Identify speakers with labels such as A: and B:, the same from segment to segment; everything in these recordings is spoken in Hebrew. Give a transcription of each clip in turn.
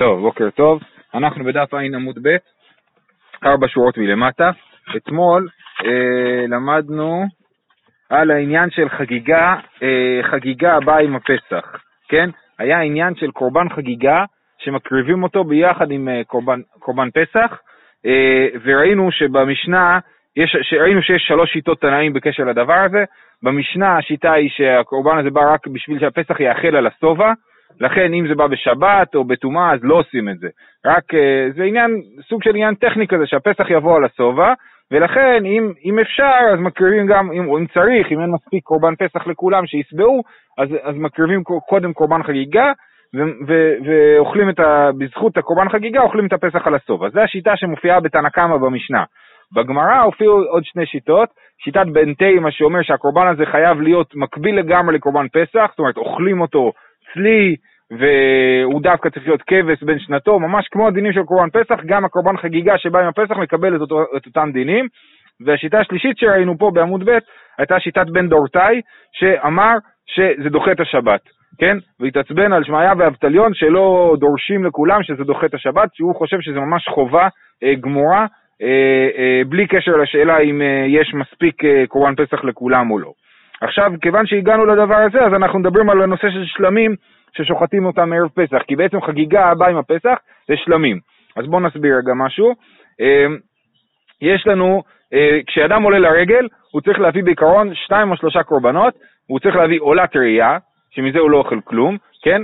A: טוב, בוקר טוב. אנחנו בדף ע' עמוד ב', ארבע שורות מלמטה. אתמול אה, למדנו על העניין של חגיגה, אה, חגיגה הבאה עם הפסח, כן? היה עניין של קורבן חגיגה שמקריבים אותו ביחד עם אה, קורבן, קורבן פסח, אה, וראינו שבמשנה, יש, ראינו שיש שלוש שיטות תנאים בקשר לדבר הזה. במשנה השיטה היא שהקורבן הזה בא רק בשביל שהפסח יאכל על השובע, לכן אם זה בא בשבת או בטומאה אז לא עושים את זה. רק אה, זה עניין, סוג של עניין טכני כזה, שהפסח יבוא על השובע, ולכן אם, אם אפשר אז מקריבים גם, אם, אם צריך, אם אין מספיק קורבן פסח לכולם שיסבעו, אז, אז מקריבים קודם קורבן חגיגה, ו, ו, ואוכלים את ה... בזכות הקורבן חגיגה אוכלים את הפסח על השובע. זו השיטה שמופיעה בתנא קמא במשנה. בגמרא הופיעו עוד שני שיטות, שיטת בן תימה שאומר שהקורבן הזה חייב להיות מקביל לגמרי לקורבן פסח, זאת אומרת אוכלים אותו צלי, והוא דווקא צריך להיות כבש בן שנתו, ממש כמו הדינים של קורבן פסח, גם הקורבן חגיגה שבא עם הפסח מקבל את, אותו, את אותם דינים. והשיטה השלישית שראינו פה בעמוד ב' הייתה שיטת בן דורתאי, שאמר שזה דוחה את השבת, כן? והתעצבן על שמעיה ואבטליון שלא דורשים לכולם שזה דוחה את השבת, שהוא חושב שזה ממש חובה אה, גמורה, אה, אה, בלי קשר לשאלה אם אה, יש מספיק אה, קורבן פסח לכולם או לא. עכשיו, כיוון שהגענו לדבר הזה, אז אנחנו מדברים על הנושא של שלמים ששוחטים אותם מערב פסח, כי בעצם חגיגה הבאה עם הפסח זה שלמים. אז בואו נסביר רגע משהו. אמ, יש לנו, אה, כשאדם עולה לרגל, הוא צריך להביא בעיקרון שתיים או שלושה קורבנות, הוא צריך להביא עולת ראייה, שמזה הוא לא אוכל כלום, כן?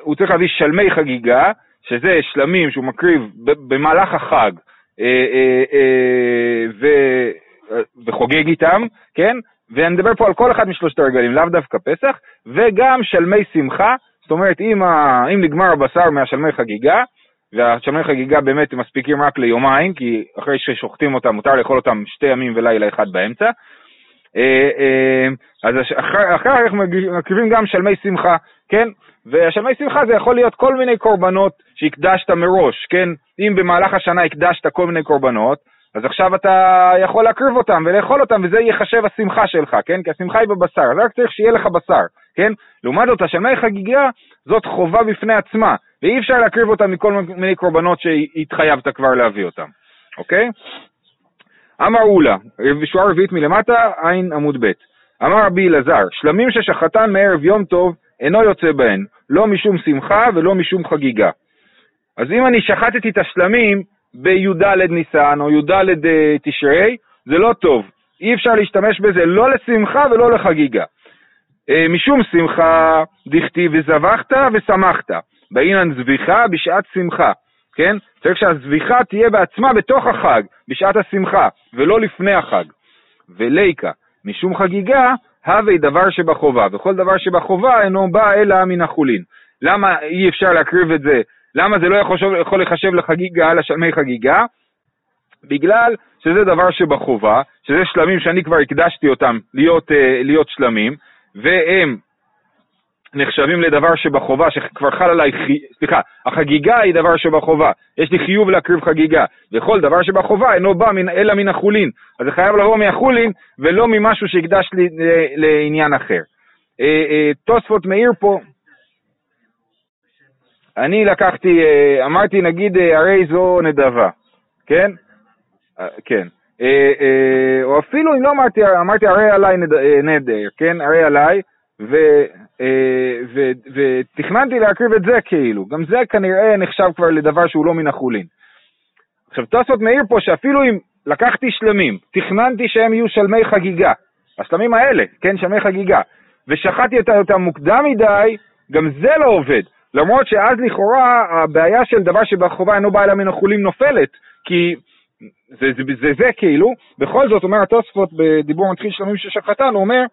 A: הוא צריך להביא שלמי חגיגה, שזה שלמים שהוא מקריב במהלך החג אה, אה, וחוגג איתם, כן? ואני מדבר פה על כל אחד משלושת הרגלים, לאו דווקא פסח, וגם שלמי שמחה, זאת אומרת, אם, ה... אם נגמר הבשר מהשלמי חגיגה, והשלמי חגיגה באמת מספיקים רק ליומיים, כי אחרי ששוחטים אותם מותר לאכול אותם שתי ימים ולילה אחד באמצע, אה, אה, אז אחר, כך מקריבים גם שלמי שמחה, כן? והשלמי שמחה זה יכול להיות כל מיני קורבנות שהקדשת מראש, כן? אם במהלך השנה הקדשת כל מיני קורבנות, אז עכשיו אתה יכול להקריב אותם ולאכול אותם, וזה ייחשב השמחה שלך, כן? כי השמחה היא בבשר, אז רק צריך שיהיה לך בשר, כן? לעומת זאת, השלמי חגיגה זאת חובה בפני עצמה, ואי אפשר להקריב אותם מכל מיני קורבנות שהתחייבת כבר להביא אותם, אוקיי? אמר אולה, שורה רביעית מלמטה, עין עמוד ב', אמר רבי אלעזר, שלמים ששחטן מערב יום טוב אינו יוצא בהן, לא משום שמחה ולא משום חגיגה. אז אם אני שחטתי את השלמים, בי"ד ניסן או י"ד אה, תשרי, זה לא טוב. אי אפשר להשתמש בזה לא לשמחה ולא לחגיגה. אה, משום שמחה דכתיב וזבחת ושמחת, באינן זביחה בשעת שמחה, כן? צריך שהזביחה תהיה בעצמה בתוך החג, בשעת השמחה, ולא לפני החג. וליקה, משום חגיגה, הווה דבר שבחובה, וכל דבר שבחובה אינו בא אלא מן החולין. למה אי אפשר להקריב את זה למה זה לא יכול, יכול לחשב לחגיגה, לשלמי חגיגה? בגלל שזה דבר שבחובה, שזה שלמים שאני כבר הקדשתי אותם להיות, אה, להיות שלמים, והם נחשבים לדבר שבחובה, שכבר חל עליי, סליחה, החגיגה היא דבר שבחובה, יש לי חיוב להקריב חגיגה, וכל דבר שבחובה אינו בא מן, אלא מן החולין, אז זה חייב לבוא מהחולין ולא ממשהו שהקדש לי אה, לעניין אחר. אה, תוספות מאיר פה, אני לקחתי, אה, אמרתי נגיד אה, הרי זו נדבה, כן? אה, כן. או אפילו אם לא אמרתי, אמרתי הרי עליי נדר, כן? הרי עליי, ו, ו, ותכננתי להקריב את זה כאילו, גם זה כנראה נחשב כבר לדבר שהוא לא מן החולין. עכשיו תוספות מעיר פה שאפילו אם לקחתי שלמים, תכננתי שהם יהיו שלמי חגיגה, השלמים האלה, כן, שלמי חגיגה, ושחטתי אותם מוקדם מדי, גם זה לא עובד. למרות שאז לכאורה הבעיה של דבר שבחובה אינו בא אלא מן החולים נופלת, כי זה זה, זה, זה, זה כאילו, בכל זאת אומר התוספות בדיבור מתחיל שלמים של שחטן, הוא אומר,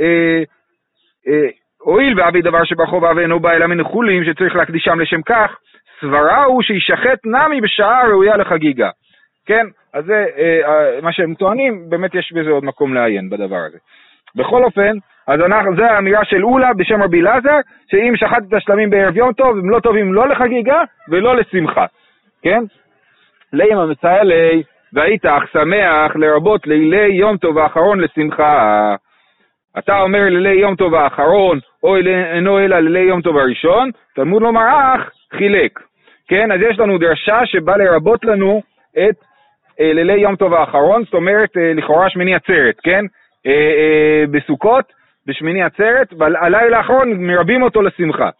A: אה, אה, הואיל ואבי דבר שבחובה ואינו בא אלא מן החולים שצריך להקדישם לשם כך, סברה הוא שישחט נמי בשעה ראויה לחגיגה. כן, אז זה אה, אה, מה שהם טוענים, באמת יש בזה עוד מקום לעיין בדבר הזה. בכל אופן, אז אנחנו, זה האמירה של אולה בשם רבי אלעזר, שאם שחטת את השלמים בערב יום טוב, הם לא טובים לא לחגיגה ולא לשמחה, כן? לימה מציילי, והיית אך שמח לרבות לילי יום טוב האחרון לשמחה. אתה אומר לילי יום טוב האחרון, או אינו אלא לילי יום טוב הראשון, תלמוד לומר אך חילק. כן, אז יש לנו דרשה שבא לרבות לנו את אה, לילי יום טוב האחרון, זאת אומרת, אה, לכאורה שמיני עצרת, כן? אה, אה, בסוכות, בשמיני עצרת, והלילה האחרון מרבים אותו לשמחה.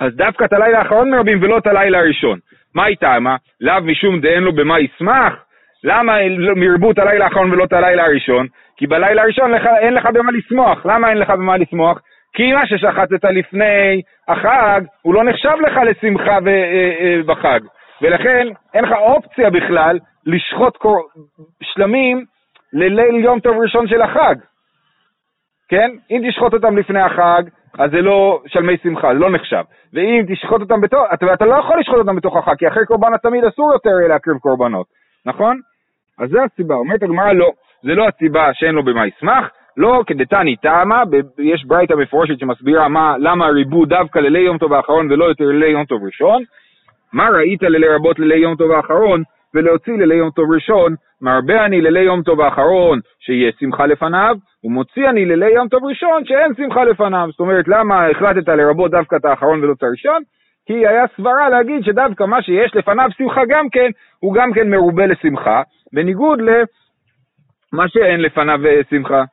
A: אז דווקא את הלילה האחרון מרבים ולא את הלילה הראשון. מה איתה? מה? לאו משום דאין לו במה ישמח? למה מרבו את הלילה האחרון ולא את הלילה הראשון? כי בלילה הראשון לך, אין לך במה לשמוח. למה אין לך במה לשמוח? כי מה ששחטת לפני החג, הוא לא נחשב לך לשמחה ו, אה, אה, בחג. ולכן אין לך אופציה בכלל לשחוט. שלמים לליל יום טוב ראשון של החג. כן? אם תשחוט אותם לפני החג, אז זה לא שלמי שמחה, זה לא נחשב. ואם תשחוט אותם בתוך, אתה, אתה לא יכול לשחוט אותם החג, כי אחרי קורבן התמיד אסור יותר להקריב קורבנות, נכון? אז זה הסיבה, אומרת הגמרא לא, זה לא הסיבה שאין לו במה ישמח, לא כדתני טעמה, יש ברייתא מפורשת שמסבירה מה, למה ריבו דווקא לילי יום טוב האחרון ולא יותר לילי יום טוב ראשון. מה ראית לרבות לילי יום טוב האחרון ולהוציא לילי יום טוב ראשון? מרבה אני לילי יום טוב האחרון שיהיה שמחה לפניו, ומוציא אני לילי יום טוב ראשון שאין שמחה לפניו. זאת אומרת, למה החלטת לרבות דווקא את האחרון ולא את הראשון? כי היה סברה להגיד שדווקא מה שיש לפניו שמחה גם כן, הוא גם כן מרובה לשמחה, בניגוד למה שאין לפניו אה, שמחה.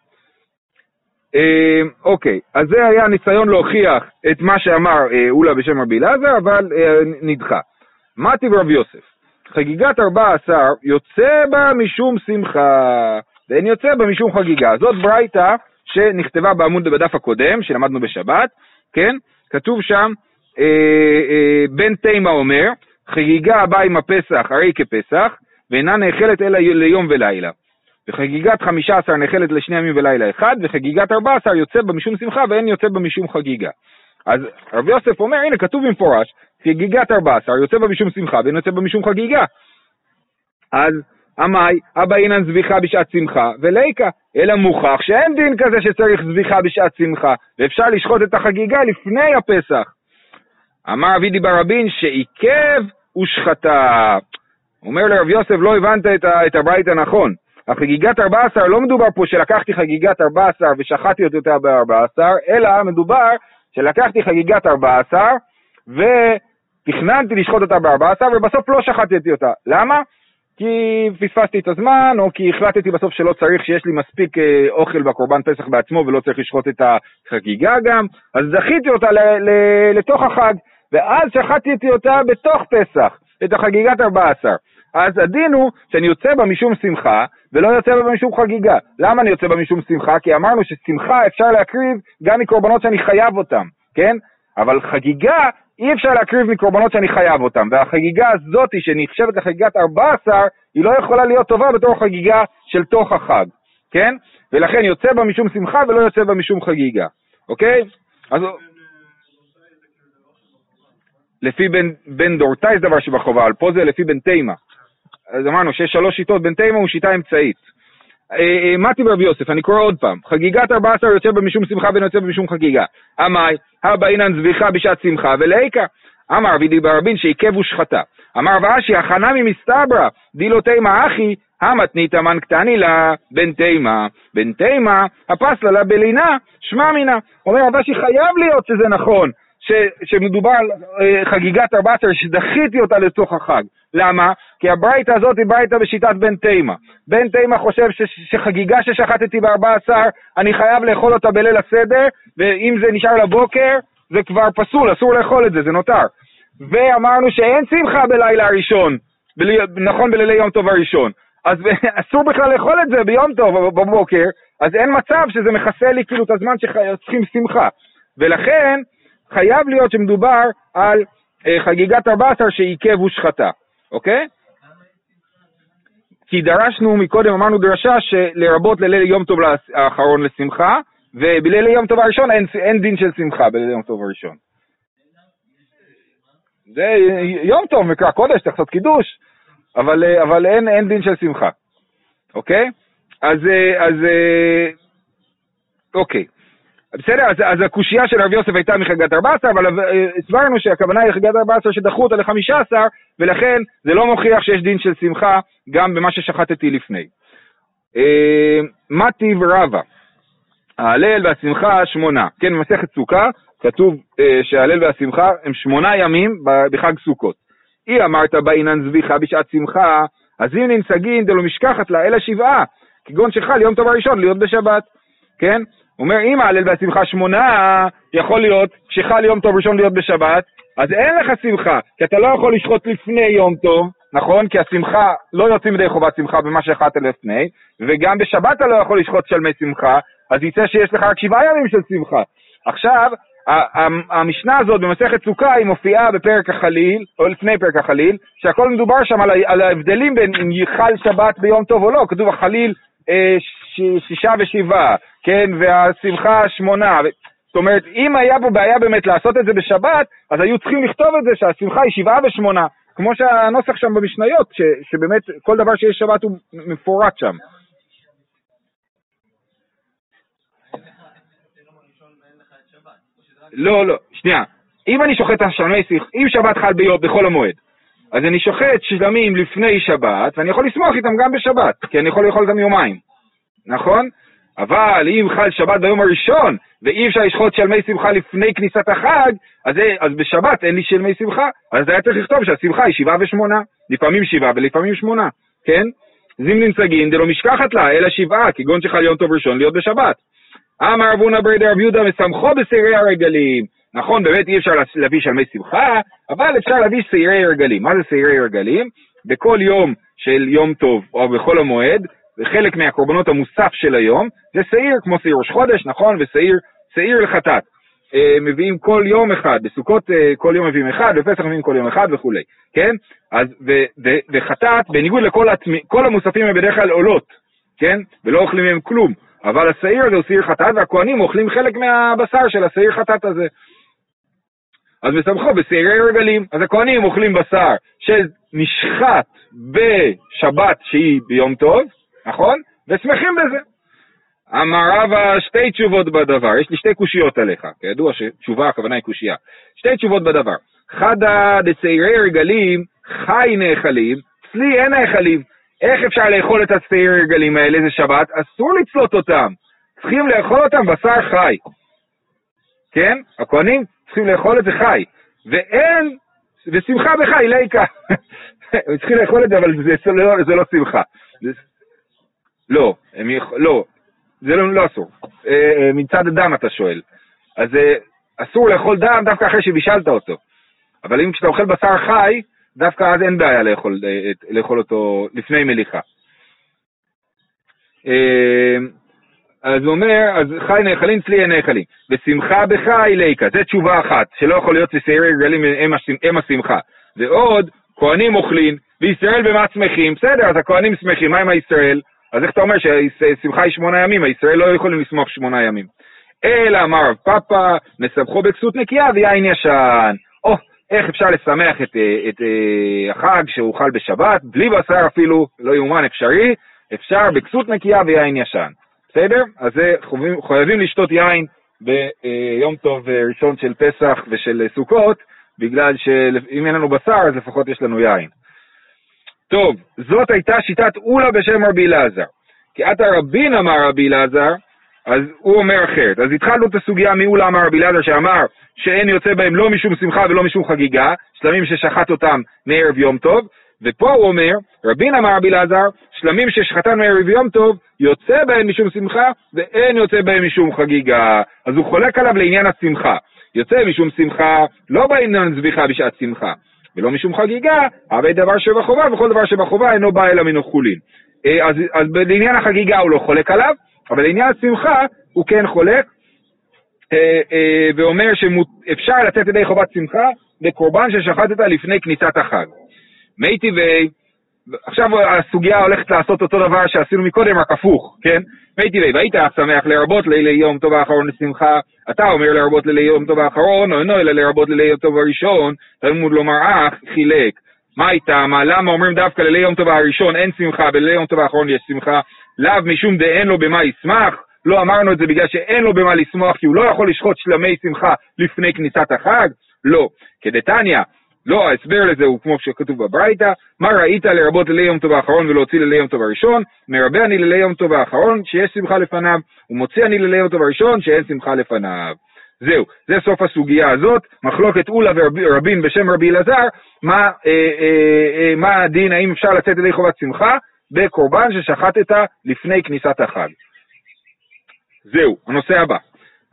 A: אה, אוקיי, אז זה היה ניסיון להוכיח את מה שאמר אה, אולה בשם רבי אלעזר, אבל נדחה. מתי ברב יוסף, חגיגת ארבע עשר יוצא בה משום שמחה, ואין יוצא בה משום חגיגה. זאת ברייתא שנכתבה בעמוד בדף הקודם, שלמדנו בשבת, כן? כתוב שם, אה, אה, בן תימה אומר, חגיגה הבאה עם הפסח הרי כפסח, ואינה נאכלת אלא ליום ולילה. וחגיגת חמישה עשר נחלת לשני ימים ולילה אחד, וחגיגת ארבע עשר יוצא בה משום שמחה ואין יוצא בה משום חגיגה. אז רבי יוסף אומר, הנה כתוב במפורש, חגיגת ארבע עשר יוצא בה משום שמחה ואין יוצא בה משום חגיגה. אז עמאי, אבא אינן זביחה בשעת שמחה, וליקה, אלא מוכח שאין דין כזה שצריך זביחה בשעת שמחה, ואפשר לשחוט את החגיגה לפני הפסח. אמר אבידי ברבין שעיכב ושחטה. אומר לרב יוסף, לא הבנת את הברית הנכון. החגיגת 14 לא מדובר פה שלקחתי חגיגת 14 ושחטתי אותה ב-14, אלא מדובר שלקחתי חגיגת 14 ותכננתי לשחוט אותה ב-14 ובסוף לא שחטתי אותה. למה? כי פספסתי את הזמן, או כי החלטתי בסוף שלא צריך, שיש לי מספיק אה, אוכל בקורבן פסח בעצמו ולא צריך לשחוט את החגיגה גם, אז דחיתי אותה לתוך החג, ואז שחטתי אותה בתוך פסח, את החגיגת 14. אז הדין הוא שאני יוצא בה משום שמחה, ולא יוצא בה משום חגיגה. למה אני יוצא בה משום שמחה? כי אמרנו ששמחה אפשר להקריב גם מקורבנות שאני חייב אותם, כן? אבל חגיגה אי אפשר להקריב מקורבנות שאני חייב אותם, והחגיגה הזאת שנחשבת לחגיגת 14, היא לא יכולה להיות טובה בתור חגיגה של תוך החג, כן? ולכן יוצא בה משום שמחה ולא יוצא בה משום חגיגה, אוקיי? אז... לפי בן, דורתאי זה דבר שבחובה, אבל פה זה לפי בן תימה. אז אמרנו שיש שלוש שיטות, בן תימה הוא שיטה אמצעית. אה, אה, מתי ברבי יוסף, אני קורא עוד פעם, חגיגת 14 יוצא בה משום שמחה ואין יוצא בה משום חגיגה. אמי, הבא אינן זביחה בשעת שמחה ולאיקה. אמר רבי ברבין שעיכב ושחטה. אמר ואשי, הכנה ממסתברא, דילו תימה אחי, המתניתא מן קטני לה בן תימה. בן תימה, הפסלה לה בלינה, שמע מינה. אומר רבשי חייב להיות שזה נכון, ש, שמדובר על אה, חגיגת 14, שדחיתי אותה לתוך החג. למה? כי הברייתא הזאת היא ברייתא בשיטת בן תימה. בן תימה חושב ש, שחגיגה ששחטתי ב-14, אני חייב לאכול אותה בליל הסדר, ואם זה נשאר לבוקר, זה כבר פסול, אסור לאכול את זה, זה נותר. ואמרנו שאין שמחה בלילה הראשון, ב- נכון בלילי יום טוב הראשון. אז אסור בכלל לאכול את זה ביום טוב בבוקר, אז אין מצב שזה מכסה לי כאילו את הזמן שצריכים שמחה. ולכן, חייב להיות שמדובר על אה, חגיגת 14 שעיכב ושחטה, אוקיי? כי דרשנו מקודם, אמרנו דרשה שלרבות לליל יום טוב האחרון לשמחה, ובליל יום טוב הראשון אין, אין דין של שמחה בליל יום טוב הראשון. זה יום טוב, מקרא קודש, צריך לעשות קידוש, אבל, אה, אבל אין, אין דין של שמחה, אוקיי? אז, אה, אז אוקיי. בסדר, אז, אז הקושייה של רבי יוסף הייתה מחגת 14, אבל אה, הסברנו שהכוונה היא חגת 14 שדחו אותה ל-15, ולכן זה לא מוכיח שיש דין של שמחה גם במה ששחטתי לפני. אה, מה טיב רבה? ההלל והשמחה שמונה. כן, במסכת סוכה, כתוב אה, שההלל והשמחה הם שמונה ימים בחג סוכות. אי אמרת באינן זביחה בשעת שמחה, אז אם ננסגין דלא משכחת לה אלא שבעה, כגון שחל יום טוב הראשון להיות בשבת, כן? אומר, אם ההלל והשמחה שמונה, יכול להיות שחל יום טוב ראשון להיות בשבת, אז אין לך שמחה, כי אתה לא יכול לשחוט לפני יום טוב, נכון? כי השמחה, לא יוצאים ידי חובת שמחה במה שאכלת לפני, וגם בשבת אתה לא יכול לשחוט שלמי שמחה, אז יצא שיש לך רק שבעה ימים של שמחה. עכשיו, המשנה הזאת במסכת סוכה היא מופיעה בפרק החליל, או לפני פרק החליל, שהכל מדובר שם על, ההבדלים בין אם יחל שבת ביום טוב או לא, כתוב החליל שישה ושבעה, כן, והשמחה שמונה. זאת אומרת, אם היה פה בעיה באמת לעשות את זה בשבת, אז היו צריכים לכתוב את זה שהשמחה היא שבעה ושמונה, כמו שהנוסח שם במשניות, ש, שבאמת כל דבר שיש שבת הוא מפורט שם. לא, לא, שנייה. אם אני שוחט את השלמי שיח, אם שבת חל ביום בחול המועד, אז אני שוחט שלמים לפני שבת, ואני יכול לשמוח איתם גם בשבת, כי אני יכול לאכול אותם יומיים, נכון? אבל אם חל שבת ביום הראשון, ואי אפשר לשחוט שלמי שמחה לפני כניסת החג, אז, אז בשבת אין לי שלמי שמחה, אז היה צריך לכתוב שהשמחה היא שבעה ושמונה, לפעמים שבעה ולפעמים שמונה, כן? זימנין סגין דלא משכחת לה, אלא שבעה, כגון שחל יום טוב ראשון להיות בשבת. אמר אבונה ברי דרב יהודה מסמכו בשעירי הרגלים. נכון, באמת אי אפשר להביא שלמי שמחה, אבל אפשר להביא שעירי רגלים. מה זה שעירי רגלים? בכל יום של יום טוב או בחול המועד, וחלק מהקורבנות המוסף של היום, זה שעיר, כמו שעיר ראש חודש, נכון? ושעיר שעיר לחטאת. אה, מביאים כל יום אחד, בסוכות אה, כל יום מביאים אחד, בפסח מביאים כל יום אחד וכולי, כן? אז, ו, ו, וחטאת, בניגוד לכל עצמי, כל המוספים הם בדרך כלל עולות, כן? ולא אוכלים מהם כלום. אבל השעיר הזה הוא שעיר חטאת, והכוהנים אוכלים חלק מהבשר של השעיר חטאת הזה. אז מסמכו בשעירי רגלים. אז הכוהנים אוכלים בשר שנשחט בשבת שהיא ביום טוב, נכון? ושמחים בזה. אמר רבא שתי תשובות בדבר, יש לי שתי קושיות עליך, כידוע שתשובה הכוונה היא קושייה. שתי תשובות בדבר. חדא דצעירי רגלים חי נאכלים, אצלי אין נאכלים. איך אפשר לאכול את הצעירי רגלים האלה, זה שבת? אסור לצלות אותם. צריכים לאכול אותם בשר חי. כן? הכהנים צריכים לאכול את זה חי. ואין, ושמחה בחי, ליקה. הם צריכים לאכול את זה, אבל זה, זה, לא, זה לא שמחה. לא, הם יכ... לא, זה לא, לא אסור. אה, אה, מצד הדם אתה שואל. אז אה, אסור לאכול דם דווקא אחרי שבישלת אותו. אבל אם כשאתה אוכל בשר חי, דווקא אז אין בעיה לאכול, לאכול אותו לפני מליחה. אז הוא אומר, אז חי נאכלים, צלי אין נאכלים. ושמחה בחי ליקה, זה תשובה אחת, שלא יכול להיות ששעירי רגלים הם השמ- הם השמחה. ועוד, כהנים אוכלים, וישראל במה שמחים, בסדר, אז הכהנים שמחים, מה עם הישראל? אז איך אתה אומר ששמחה היא שמונה ימים, הישראל לא יכולים לשמוח שמונה ימים. אלא אמר רב פאפא, מסבכו בכסות נקייה ויין ישן. או, איך אפשר לשמח את, אה, את, אה, החג שהוא חל בשבת, בלי בשר אפילו, לא יאומן אפשרי, אפשר בכסות נקייה ויין ישן. בסדר? אז זה חייבים, חייבים לשתות יין ביום טוב אה, ראשון של פסח ושל אה, סוכות, בגלל שאם אין לנו בשר, אז לפחות יש לנו יין. טוב, זאת הייתה שיטת אולה בשם רבי אלעזר. כי עתה רבין אמר רבי אלעזר, אז הוא אומר אחרת. אז התחלנו את הסוגיה מאולה אמר רבי אלעזר שאמר שאין יוצא בהם לא משום שמחה ולא משום חגיגה, שלמים ששחט אותם מערב יום טוב, ופה הוא אומר, רבין אמר רבי אלעזר, שלמים ששחטן מערב יום טוב, יוצא בהם משום שמחה ואין יוצא בהם משום חגיגה. אז הוא חולק עליו לעניין השמחה. יוצא משום שמחה, לא בעניין זביחה בשעת שמחה. ולא משום חגיגה, הרי דבר שבחובה, וכל דבר שבחובה אינו בא אלא מן החולין. אה, אז, אז לעניין החגיגה הוא לא חולק עליו, אבל לעניין השמחה הוא כן חולק, אה, אה, ואומר שאפשר לצאת ידי חובת שמחה בקורבן ששחטת לפני כניסת החג. מי טבעי, עכשיו הסוגיה הולכת לעשות אותו דבר שעשינו מקודם, רק הפוך, כן? מי טבעי, והיית שמח לרבות לילי יום טוב האחרון לשמחה, אתה אומר לרבות לילי יום טוב האחרון, או אינו אלא לרבות לילי יום טוב הראשון, תלמוד לומר אך, חילק. מה איתם? למה אומרים דווקא לילי יום טוב הראשון אין שמחה, ולילי יום טוב האחרון יש שמחה? לאו משום דאין לו במה ישמח? לא אמרנו את זה בגלל שאין לו במה לשמוח, כי הוא לא יכול לשחוט שלמי שמחה לפני כניסת החג? לא. כדתניא, לא, ההסבר לזה הוא כמו שכתוב בברייתא, מה ראית לרבות לילי יום טוב האחרון ולהוציא לילי יום טוב הראשון? מרבה אני לילי יום טוב האחרון שיש שמחה לפניו, ומוציא אני לילי יום טוב הראשון שאין שמחה לפניו. זהו, זה סוף הסוגיה הזאת, מחלוקת אולה ורבין בשם רבי אלעזר, מה, אה, אה, אה, מה הדין, האם אפשר לצאת ידי חובת שמחה בקורבן ששחטת לפני כניסת החג. זהו, הנושא הבא.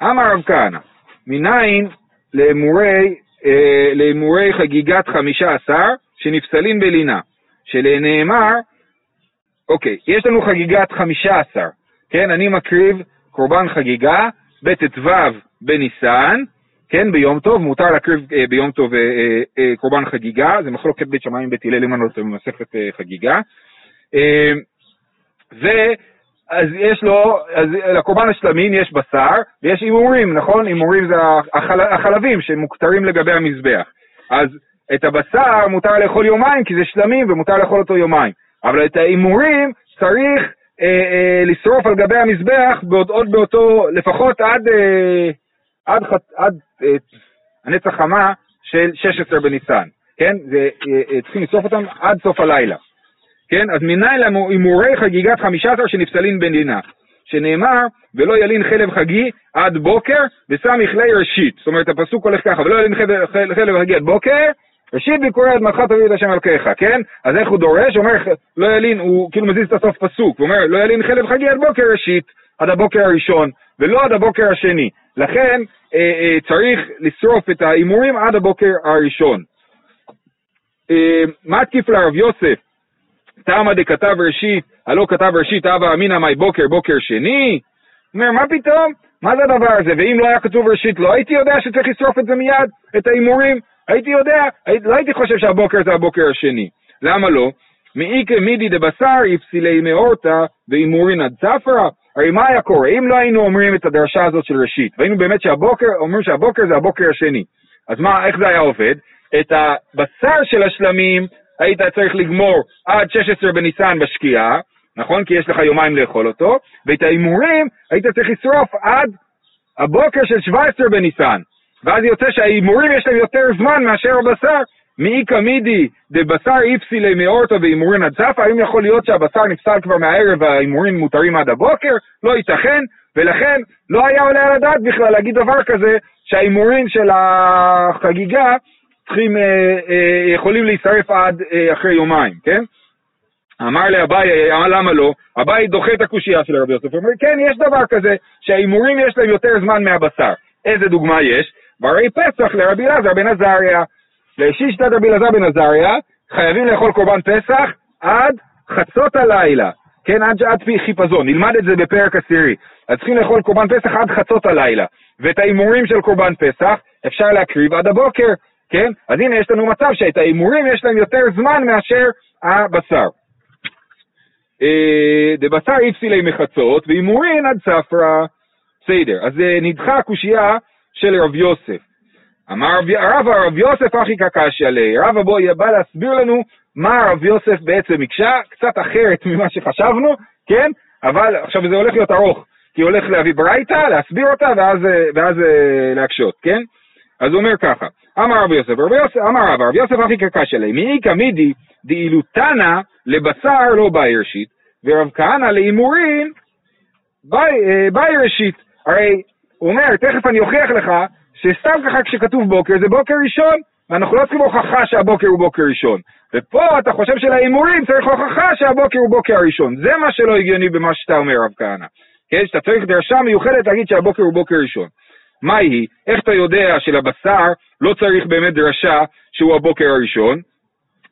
A: אמר רב כהנא, מניין לאמורי, אה, לאמורי חגיגת חמישה עשר שנפסלים בלינה, שלנאמר, אוקיי, יש לנו חגיגת חמישה עשר, כן, אני מקריב קורבן חגיגה בט"ו בניסן, כן, ביום טוב, מותר להקריב אה, ביום טוב אה, אה, אה, קורבן חגיגה, זה מחלוקת בית שמיים בית הלל אם אני לא טועה במסכת אה, חגיגה. אה, ואז יש לו, אז לקורבן השלמין יש בשר ויש הימורים, נכון? הימורים זה החל, החלבים שמוכתרים לגבי המזבח. אז את הבשר מותר לאכול יומיים כי זה שלמים ומותר לאכול אותו יומיים. אבל את ההימורים צריך אה, אה, לשרוף על גבי המזבח בעוד, עוד באותו, לפחות עד, אה, עד, עד, עד אה, הנץ החמה של 16 בניסן, כן? זה, אה, אה, צריכים לשרוף אותם עד סוף הלילה, כן? אז מניין להימורי חגיגת 15 שנפסלין בנינה, שנאמר, ולא ילין חלב חגי עד בוקר ושם מכלי ראשית. זאת אומרת, הפסוק הולך ככה, ולא ילין חלב, חלב חגי עד בוקר, ראשית ביקורי אדמתך תביא את השם אלוקיך, כן? אז איך הוא דורש? הוא אומר, לא ילין, הוא כאילו מזיז את הסוף פסוק, הוא אומר, לא ילין חלב חגי עד בוקר ראשית, עד הבוקר הראשון, ולא עד הבוקר השני. לכן אה, אה, צריך לשרוף את ההימורים עד הבוקר הראשון. אה, מה תקיף לרב יוסף? תמה דכתב ראשית, הלא כתב ראשית אבא אמינא מאי בוקר, בוקר שני? אומר, מה פתאום? מה זה הדבר הזה? ואם לא היה כתוב ראשית, לא הייתי יודע שצריך לשרוף את זה מיד, את ההימורים? הייתי יודע, לא הייתי חושב שהבוקר זה הבוקר השני. למה לא? מאיכא מידי דבשר יפסילי מאורתא והימורין עד ספרא. הרי מה היה קורה? אם לא היינו אומרים את הדרשה הזאת של ראשית, והיינו באמת שהבוקר, אומרים שהבוקר זה הבוקר השני, אז מה, איך זה היה עובד? את הבשר של השלמים היית צריך לגמור עד 16 בניסן בשקיעה, נכון? כי יש לך יומיים לאכול אותו, ואת ההימורים היית צריך לשרוף עד הבוקר של 17 בניסן. ואז יוצא שההימורים יש להם יותר זמן מאשר הבשר. מאיכא מידי דבשר איפסילי מאורתא והימורים עד ספה, האם יכול להיות שהבשר נפסל כבר מהערב וההימורים מותרים עד הבוקר? לא ייתכן, ולכן לא היה עולה על הדעת בכלל להגיד דבר כזה, שההימורים של החגיגה צריכים, אה, אה, יכולים להישרף עד אה, אחרי יומיים, כן? אמר לאביי, אמר למה לא? אביי דוחה את הקושייה של רבי יוסף, הוא אומר, כן, יש דבר כזה, שההימורים יש להם יותר זמן מהבשר. איזה דוגמה יש? והרי פסח לרבי אלעזר בן עזריה. לשישתת רבי אלעזר בן עזריה, חייבים לאכול קורבן פסח עד חצות הלילה, כן, עד, עד פי חיפזון, נלמד את זה בפרק עשירי. אז צריכים לאכול קורבן פסח עד חצות הלילה, ואת ההימורים של קורבן פסח אפשר להקריב עד הבוקר, כן? אז הנה יש לנו מצב שאת ההימורים יש להם יותר זמן מאשר הבשר. אה, דבשר איפסילי מחצות והימורים עד ספרא. בסדר, אז אה, נדחה הקושייה של רב יוסף. אמר רב הרב יוסף אחי קקשי עלי, רב אבוי בא להסביר לנו מה רב יוסף בעצם הקשה, קצת אחרת ממה שחשבנו, כן? אבל עכשיו זה הולך להיות ארוך, כי הולך להביא ברייתא, להסביר אותה ואז, ואז אה, להקשות, כן? אז הוא אומר ככה, אמר רב יוסף, רב יוסף אמר רב, רב יוסף אחי קקשי עלי, מאיכא מידי דאילותנא לבשר לא באי ראשית, ורב כהנא להימורים באי אה, ראשית. הרי הוא אומר, תכף אני אוכיח לך שסתם ככה כשכתוב בוקר זה בוקר ראשון, ואנחנו לא צריכים הוכחה שהבוקר הוא בוקר ראשון. ופה אתה חושב שלהימורים צריך הוכחה שהבוקר הוא בוקר ראשון. זה מה שלא הגיוני במה שאתה אומר, רב כהנא. כן, שאתה צריך דרשה מיוחדת להגיד שהבוקר הוא בוקר ראשון. מה היא? איך אתה יודע שלבשר לא צריך באמת דרשה שהוא הבוקר הראשון?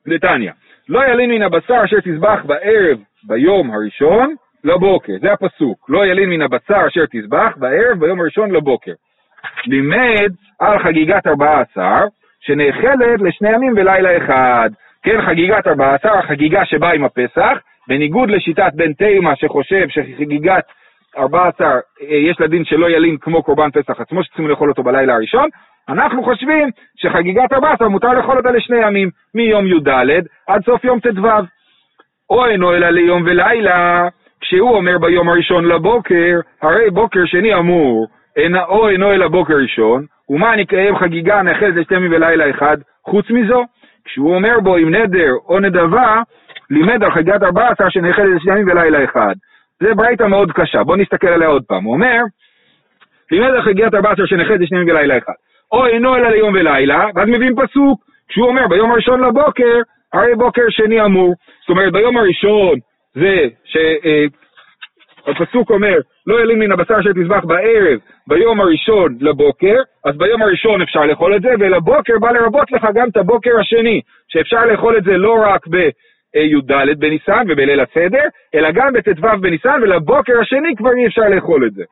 A: נתניא, לא ילין מן הבשר אשר תזבח בערב ביום הראשון לבוקר, זה הפסוק, לא ילין מן הבשר אשר תזבח בערב ביום הראשון לבוקר. לימד על חגיגת ארבעה עשר, שנאכלת לשני ימים ולילה אחד. כן, חגיגת ארבעה עשר, החגיגה שבאה עם הפסח, בניגוד לשיטת בן תימה שחושב שחגיגת ארבעה עשר אה, יש לה דין שלא ילין כמו קורבן פסח עצמו, שצריכים לאכול אותו בלילה הראשון, אנחנו חושבים שחגיגת ארבעה עשר מותר לאכול אותה לשני ימים, מיום י"ד עד סוף יום ט"ו. או אינו אלא ליום ולילה, כשהוא אומר ביום הראשון לבוקר, הרי בוקר שני אמור, או אינו אלא בוקר ראשון, ומה אני אקיים חגיגה נאחלת לשתי ימים ולילה אחד, חוץ מזו? כשהוא אומר בו עם נדר או נדבה, לימד על חגיגת ארבע עשר שנאחלת לשתי ימים ולילה אחד. זה ברייתא מאוד קשה, בואו נסתכל עליה עוד פעם. הוא אומר, על חגיגת 14 שנחלת לשני ימים ולילה אחד. או אינו אלא ליום ולילה, ואז מביאים פסוק, כשהוא אומר ביום הראשון לבוקר, הרי בוקר שני אמור. זאת אומרת, ביום הראשון זה שהפסוק אה, אומר, לא ילין מן הבשר אשר תזבח בערב ביום הראשון לבוקר, אז ביום הראשון אפשר לאכול את זה, ולבוקר בא לרבות לך גם את הבוקר השני, שאפשר לאכול את זה לא רק בי"ד בניסן ובליל הסדר, אלא גם בט"ו בניסן, ולבוקר השני כבר אי אפשר לאכול את זה.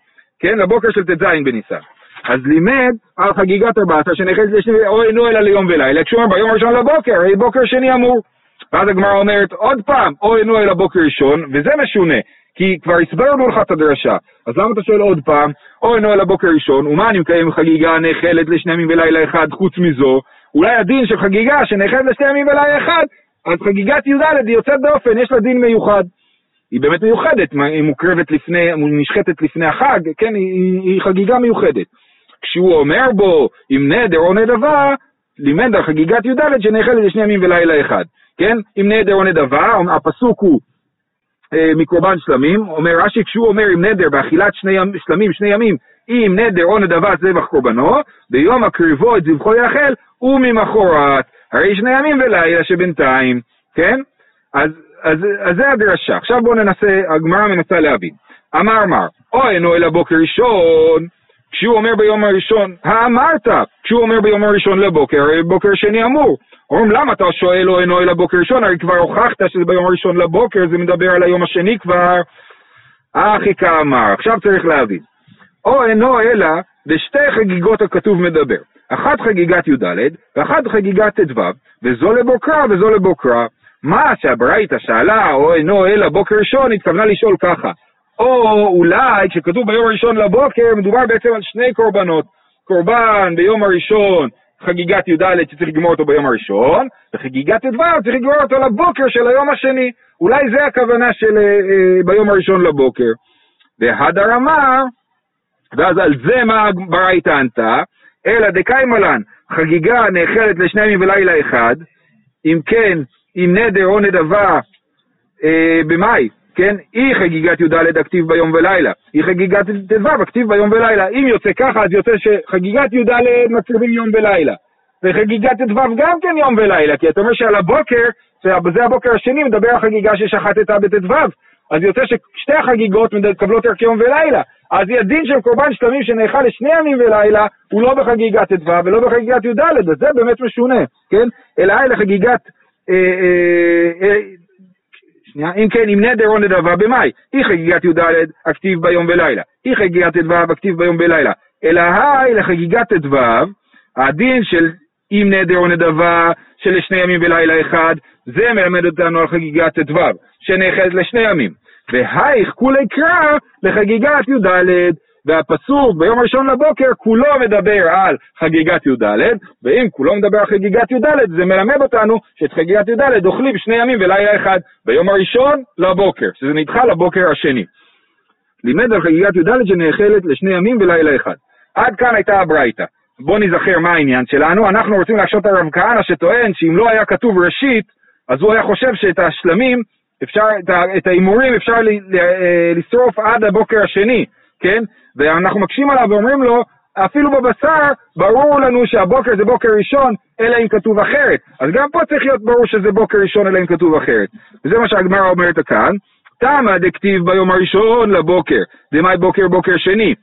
A: כן, לבוקר של ט"ז בניסן. אז לימד על חגיגת 14 שנכנסת לשני, או אינו אלא ליום ולילה, כשהוא אומר ביום הראשון לבוקר, הרי בוקר שני אמור. ואז הגמרא אומרת עוד פעם, או אינו אלא בוקר ראשון, וזה משונה, כי כבר הסברנו לך את הדרשה, אז למה אתה שואל עוד פעם, או אינו אלא בוקר ראשון, ומה אני מקיים חגיגה נאכלת לשני ימים ולילה אחד חוץ מזו? אולי הדין של חגיגה שנאכלת לשני ימים ולילה אחד, אז חגיגת י"ד היא יוצאת באופן, יש לה דין מיוחד. היא באמת מיוחדת, היא מוקרבת לפני, נשחטת לפני החג, כן, היא, היא חגיגה מיוחדת. כשהוא אומר בו עם נדר או נדבה, לימד על חגיגת י"ד שנאכלת לשני ימים ולילה אחד, כן? עם נדר או נדבה, הפסוק הוא אה, מקורבן שלמים, אומר רש"י, כשהוא אומר עם נדר באכילת שני ימ, שלמים שני ימים, אם נדר או נדבה זבח קורבנו, ביום הקריבו את זבחו יאכל, וממחרת, הרי שני ימים ולילה שבינתיים, כן? אז, אז, אז זה הדרשה. עכשיו בואו ננסה, הגמרא מנסה להבין. אמר מר, או אינו אלא בוקר ראשון, כשהוא אומר ביום הראשון, האמרת, כשהוא אומר ביום הראשון לבוקר, בוקר שני אמור. אומרים, למה אתה שואל או אינו אלא בוקר ראשון? הרי כבר הוכחת שזה ביום הראשון לבוקר, זה מדבר על היום השני כבר. אחי כאמר, עכשיו צריך להבין. או אינו אלא בשתי חגיגות הכתוב מדבר. אחת חגיגת י"ד ואחת חגיגת ט"ו, וזו לבוקרה וזו לבוקרה. מה שהברייתא שאלה, או אינו אלא בוקר ראשון, התכוונה לשאול ככה. או אולי כשכתוב ביום הראשון לבוקר, מדובר בעצם על שני קורבנות. קורבן ביום הראשון, חגיגת י"ד שצריך לגמור אותו ביום הראשון, וחגיגת ט"ו צריך לגמור אותו לבוקר של היום השני. אולי זה הכוונה של אה, אה, ביום הראשון לבוקר. והדר אמר, ואז על זה מה ברייתא ענתה, אלא דקיימלן, חגיגה נאכלת לשני ימים ולילה אחד, אם כן, אם נדר או נדבה אה, במאי, כן? אי חגיגת י"ד הכתיב ביום ולילה, אי חגיגת ט"ו הכתיב ביום ולילה. אם יוצא ככה, אז יוצא שחגיגת י"ד מצריכים יום ולילה. וחגיגת ט"ו גם כן יום ולילה, כי אתה אומר שעל הבוקר, זה הבוקר השני, מדבר על חגיגה ששחטת בט"ו. אז יוצא ששתי החגיגות מקבלות ערך יום ולילה. אז הדין של קורבן שלמים שנאכל לשני ימים ולילה, הוא לא בחגיגת ט"ו ולא בחגיגת י"ד, אז זה באמת משונה, כן? אלא היה לחגיגת אה, אה, אה, שנייה, אם כן, אם נדר או נדבה במאי, אי חגיגת י"ד הכתיב ביום ולילה, אי חגיגת ט"ו הכתיב ביום ולילה, אלא היי לחגיגת ט"ו, הדין של אם נדר או נדבה של שני ימים ולילה אחד, זה מלמד אותנו על חגיגת ט"ו, שנאחז לשני ימים. והייך כולי קרא לחגיגת י"ד, והפסוק ביום הראשון לבוקר כולו מדבר על חגיגת י"ד, ואם כולו מדבר על חגיגת י"ד, זה מלמד אותנו שאת חגיגת י"ד אוכלים שני ימים ולילה אחד, ביום הראשון לבוקר, שזה נדחה לבוקר השני. לימד על חגיגת י"ד שנאכלת לשני ימים ולילה אחד. עד כאן הייתה הברייתא. בואו נזכר מה העניין שלנו. אנחנו רוצים להקשות הרב כהנא שטוען שאם לא היה כתוב ראשית, אז הוא היה חושב שאת השלמים, אפשר, את ההימורים אפשר אה, לשרוף עד הבוקר השני, כן? ואנחנו מקשים עליו ואומרים לו, אפילו בבשר, ברור לנו שהבוקר זה בוקר ראשון, אלא אם כתוב אחרת. אז גם פה צריך להיות ברור שזה בוקר ראשון, אלא אם כתוב אחרת. וזה מה שהגמרא אומרת כאן. תמה דכתיב ביום הראשון לבוקר, דמאי בוקר בוקר שני.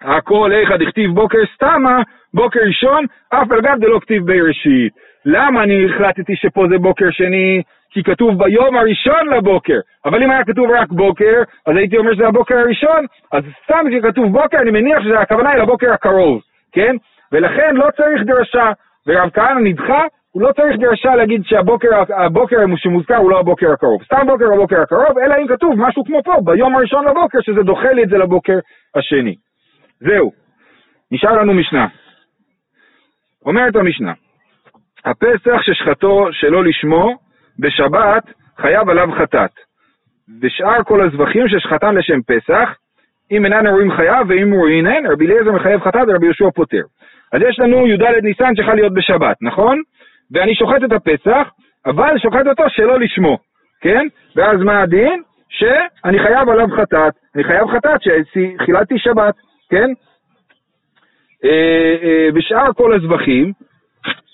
A: הכל איכא דכתיב בוקר סתמה, בוקר ראשון, אף על גב דלא כתיב בראשית. למה אני החלטתי שפה זה בוקר שני? כי כתוב ביום הראשון לבוקר, אבל אם היה כתוב רק בוקר, אז הייתי אומר שזה הבוקר הראשון, אז סתם כשכתוב בוקר, אני מניח שהכוונה היא לבוקר הקרוב, כן? ולכן לא צריך דרשה, ורב כהנא נדחה, הוא לא צריך דרשה להגיד שהבוקר הבוקר שמוזכר הוא לא הבוקר הקרוב. סתם בוקר הבוקר הקרוב, אלא אם כתוב משהו כמו פה, ביום הראשון לבוקר, שזה דוחה לי את זה לבוקר השני. זהו, נשאר לנו משנה. אומרת המשנה, הפסח ששחטו שלא לשמו, בשבת חייב עליו חטאת. ושאר כל הזבחים ששחטן לשם פסח, אם אינן אירועים חייב ואם אין, רבי אליעזר מחייב חטאת ורבי יהושע פוטר. אז יש לנו י"ד ניסן שצריכה להיות בשבת, נכון? ואני שוחט את הפסח, אבל שוחט אותו שלא לשמו, כן? ואז מה הדין? שאני חייב עליו חטאת. אני חייב חטאת שחיללתי שבת, כן? אה, אה, בשאר כל הזבחים,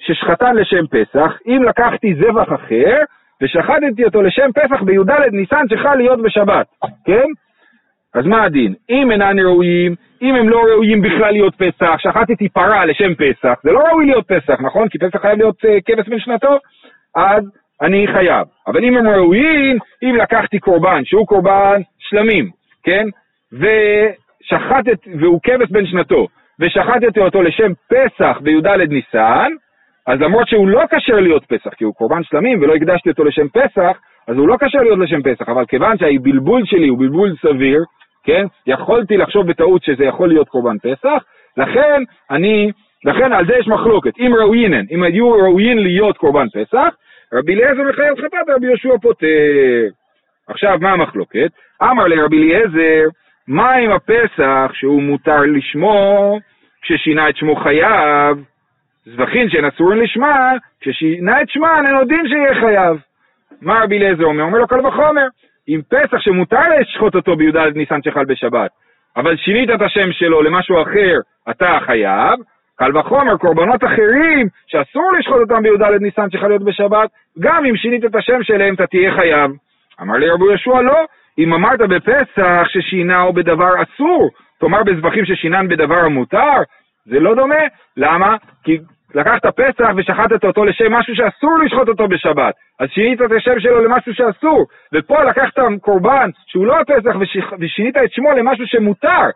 A: ששחטן לשם פסח, אם לקחתי זבח אחר, ושחטתי אותו לשם פסח בי"ד ניסן שחל להיות בשבת, כן? אז מה הדין? אם אינן ראויים, אם הם לא ראויים בכלל להיות פסח, שחטתי פרה לשם פסח, זה לא ראוי להיות פסח, נכון? כי פסח חייב להיות uh, כבש בן שנתו, אז אני חייב. אבל אם הם ראויים, אם לקחתי קורבן, שהוא קורבן שלמים, כן? ושחטת, והוא כבש בן שנתו, ושחטתי אותו לשם פסח בי"ד ניסן, אז למרות שהוא לא כשר להיות פסח, כי הוא קורבן שלמים ולא הקדשתי אותו לשם פסח, אז הוא לא כשר להיות לשם פסח, אבל כיוון שהבלבול שלי הוא בלבול סביר, כן? יכולתי לחשוב בטעות שזה יכול להיות קורבן פסח, לכן אני, לכן על זה יש מחלוקת. אם ראויינן, אם היו ראויין להיות קורבן פסח, רבי אליעזר מחייב חטאת, רבי יהושע פוטר. עכשיו, מה המחלוקת? אמר לרבי אליעזר, מה עם הפסח שהוא מותר לשמו, כששינה את שמו חייב? זבחין שהן אסורים לשמה, כששינה את שמה, אין עוד דין שיהיה חייב. מה רבי אליעזר אומר? אומר לו קל וחומר. עם פסח שמותר לשחוט אותו בי"ד ניסן שחל בשבת, אבל שינית את השם שלו למשהו אחר, אתה חייב, קל וחומר, קורבנות אחרים שאסור לשחוט אותם בי"ד ניסן שחל להיות בשבת, גם אם שינית את השם שלהם אתה תהיה חייב. אמר לי רבי יהושע לא, אם אמרת בפסח ששינהו בדבר אסור, תאמר בזבחים ששינן בדבר המותר, זה לא דומה. למה? כי לקחת פסח ושחטת אותו לשם משהו שאסור לשחוט אותו בשבת, אז שינית את השם שלו למשהו שאסור, ופה לקחת קורבן שהוא לא הפסח ושינית את שמו למשהו שמותר,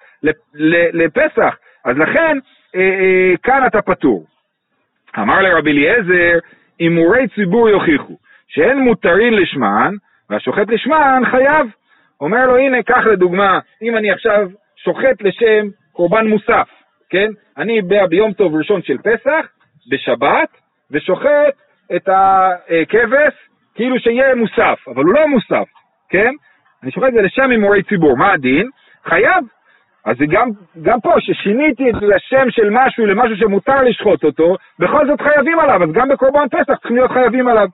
A: לפסח, אז לכן אה, אה, כאן אתה פטור. אמר לרבי אליעזר, הימורי ציבור יוכיחו שאין מותרים לשמן, והשוחט לשמן חייב. אומר לו, הנה, קח לדוגמה, אם אני עכשיו שוחט לשם קורבן מוסף, כן? אני בא ביום טוב ראשון של פסח, בשבת, ושוחט את הכבש כאילו שיהיה מוסף, אבל הוא לא מוסף, כן? אני שוחט את זה לשם הימורי ציבור, מה הדין? חייב. אז זה גם, גם פה, ששיניתי את השם של משהו למשהו שמותר לשחוט אותו, בכל זאת חייבים עליו, אז גם בקורבן פסח צריכים להיות חייבים עליו.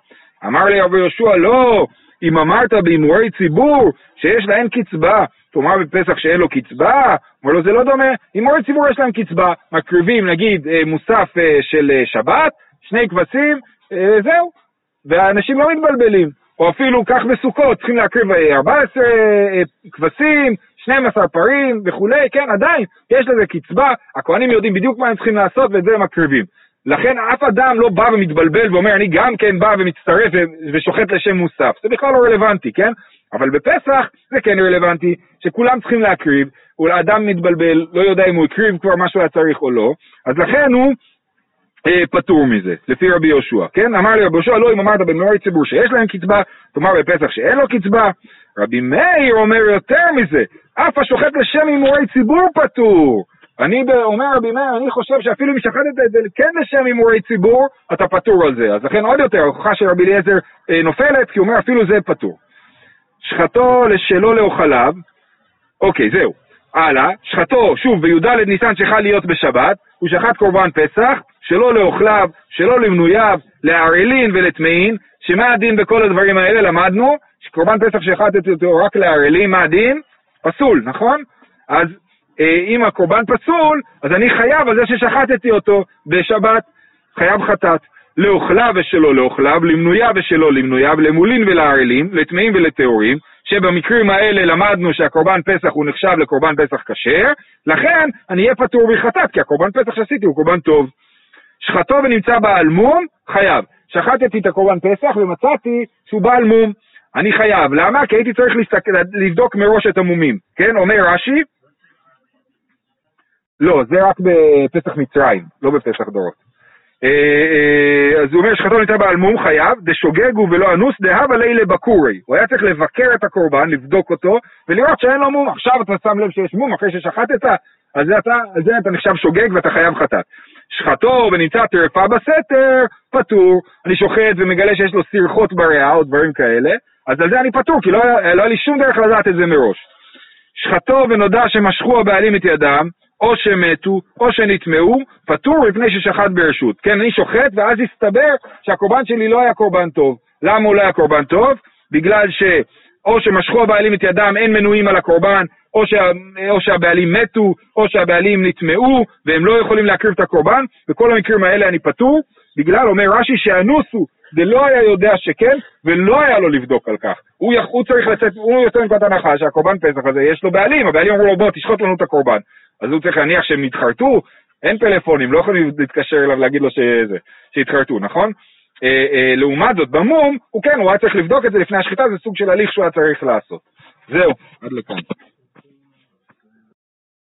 A: אמר לי רבי יהושע, לא, אם אמרת בהימורי ציבור שיש להם קצבה, תאמר בפסח שאין לו קצבה? אומר לו, זה לא דומה. הימורי ציבור יש להם קצבה, מקריבים נגיד אה, מוסף אה, של אה, שבת, שני כבשים, זהו, והאנשים לא מתבלבלים. או אפילו כך בסוכות, צריכים להקריב 14 כבשים, 12 פרים וכולי, כן, עדיין, יש לזה קצבה, הכהנים יודעים בדיוק מה הם צריכים לעשות ואת זה הם מקריבים. לכן אף אדם לא בא ומתבלבל ואומר, אני גם כן בא ומצטרף ושוחט לשם מוסף. זה בכלל לא רלוונטי, כן? אבל בפסח זה כן רלוונטי, שכולם צריכים להקריב, אולי אדם מתבלבל, לא יודע אם הוא הקריב כבר מה שהוא היה צריך או לא, אז לכן הוא אה, פטור מזה, לפי רבי יהושע, כן? אמר לי רבי יהושע, לא, אם אמרת במאורי ציבור שיש להם קצבה, תאמר בפסח שאין לו קצבה. רבי מאיר אומר יותר מזה, אף השוחט לשם הימורי ציבור פטור. אני אומר רבי מאיר, אני חושב שאפילו אם שחטת את זה כן לשם הימורי ציבור, אתה פטור על זה. אז לכן עוד יותר, ההוכחה של רבי אליעזר אה, נופלת, כי הוא אומר אפילו זה פטור. שחטו שלא לאוכליו, אוקיי, זהו. הלאה, שחטו, שוב, בי"ד ניסן שחל להיות בשבת, הוא שחט קורבן פסח, שלא לאוכליו, שלא למנוייו, לערלין ולטמאין, שמה הדין בכל הדברים האלה? למדנו שקורבן פסח שחטתי אותו רק לערלים, מה הדין? פסול, נכון? אז אה, אם הקורבן פסול, אז אני חייב על זה ששחטתי אותו בשבת, חייב חטאת. לאוכליו ושלא לאוכליו, למנויה ושלא למנויה, למולין ולערלים, לטמאים ולטהורים, שבמקרים האלה למדנו שהקורבן פסח הוא נחשב לקורבן פסח כשר, לכן אני אהיה פטור מחטאת, כי הקורבן פסח שעשיתי הוא קורבן טוב. שחטו ונמצא בעל מום, חייב. שחטתי את הקורבן פסח ומצאתי שהוא בעל מום. אני חייב. למה? כי הייתי צריך להסתכל, לבדוק מראש את המומים. כן? אומר רש"י, לא, זה רק בפסח מצרים, לא בפסח דורות. אה, אז הוא אומר שחתו ניתן בעל מום חייב, דשוגגו ולא אנוס דהבה לילה בקורי. הוא היה צריך לבקר את הקורבן, לבדוק אותו, ולראות שאין לו מום. עכשיו אתה שם לב שיש מום, אחרי ששחטת, אז זה אתה, זה אתה נחשב שוגג ואתה חייב חטאת. שחטו ונמצא טרפה בסתר, פטור. אני שוחט ומגלה שיש לו סרחות בריאה או דברים כאלה, אז על זה אני פטור, כי לא, לא היה לי שום דרך לדעת את זה מראש. שחטו ונודע שמשכו הבעלים את ידם, או שמתו, או שנטמעו, פטור מפני ששחט ברשות. כן, אני שוחט, ואז הסתבר שהקורבן שלי לא היה קורבן טוב. למה הוא לא היה קורבן טוב? בגלל ש... או שמשכו הבעלים את ידם, אין מנויים על הקורבן, או, שה, או שהבעלים מתו, או שהבעלים נטמעו, והם לא יכולים להקריב את הקורבן, בכל המקרים האלה אני פטור, בגלל, אומר רש"י, שאנוסו, זה לא היה יודע שכן, ולא היה לו לבדוק על כך. הוא, יח, הוא צריך לצאת, הוא יוצא מנקודת הנחה שהקורבן פסח הזה, יש לו בעלים, הבעלים אמרו לו בוא תשחוט לנו את הקורבן. אז הוא צריך להניח שהם נתחרטו, אין טלפונים, לא יכולים להתקשר אליו להגיד לו שזה, שהתחרטו, נכון? אה, אה, לעומת זאת, במום, הוא כן, הוא היה צריך לבדוק את זה לפני השחיטה, זה סוג של הליך שהוא היה צריך לעשות. זהו, עד לכאן.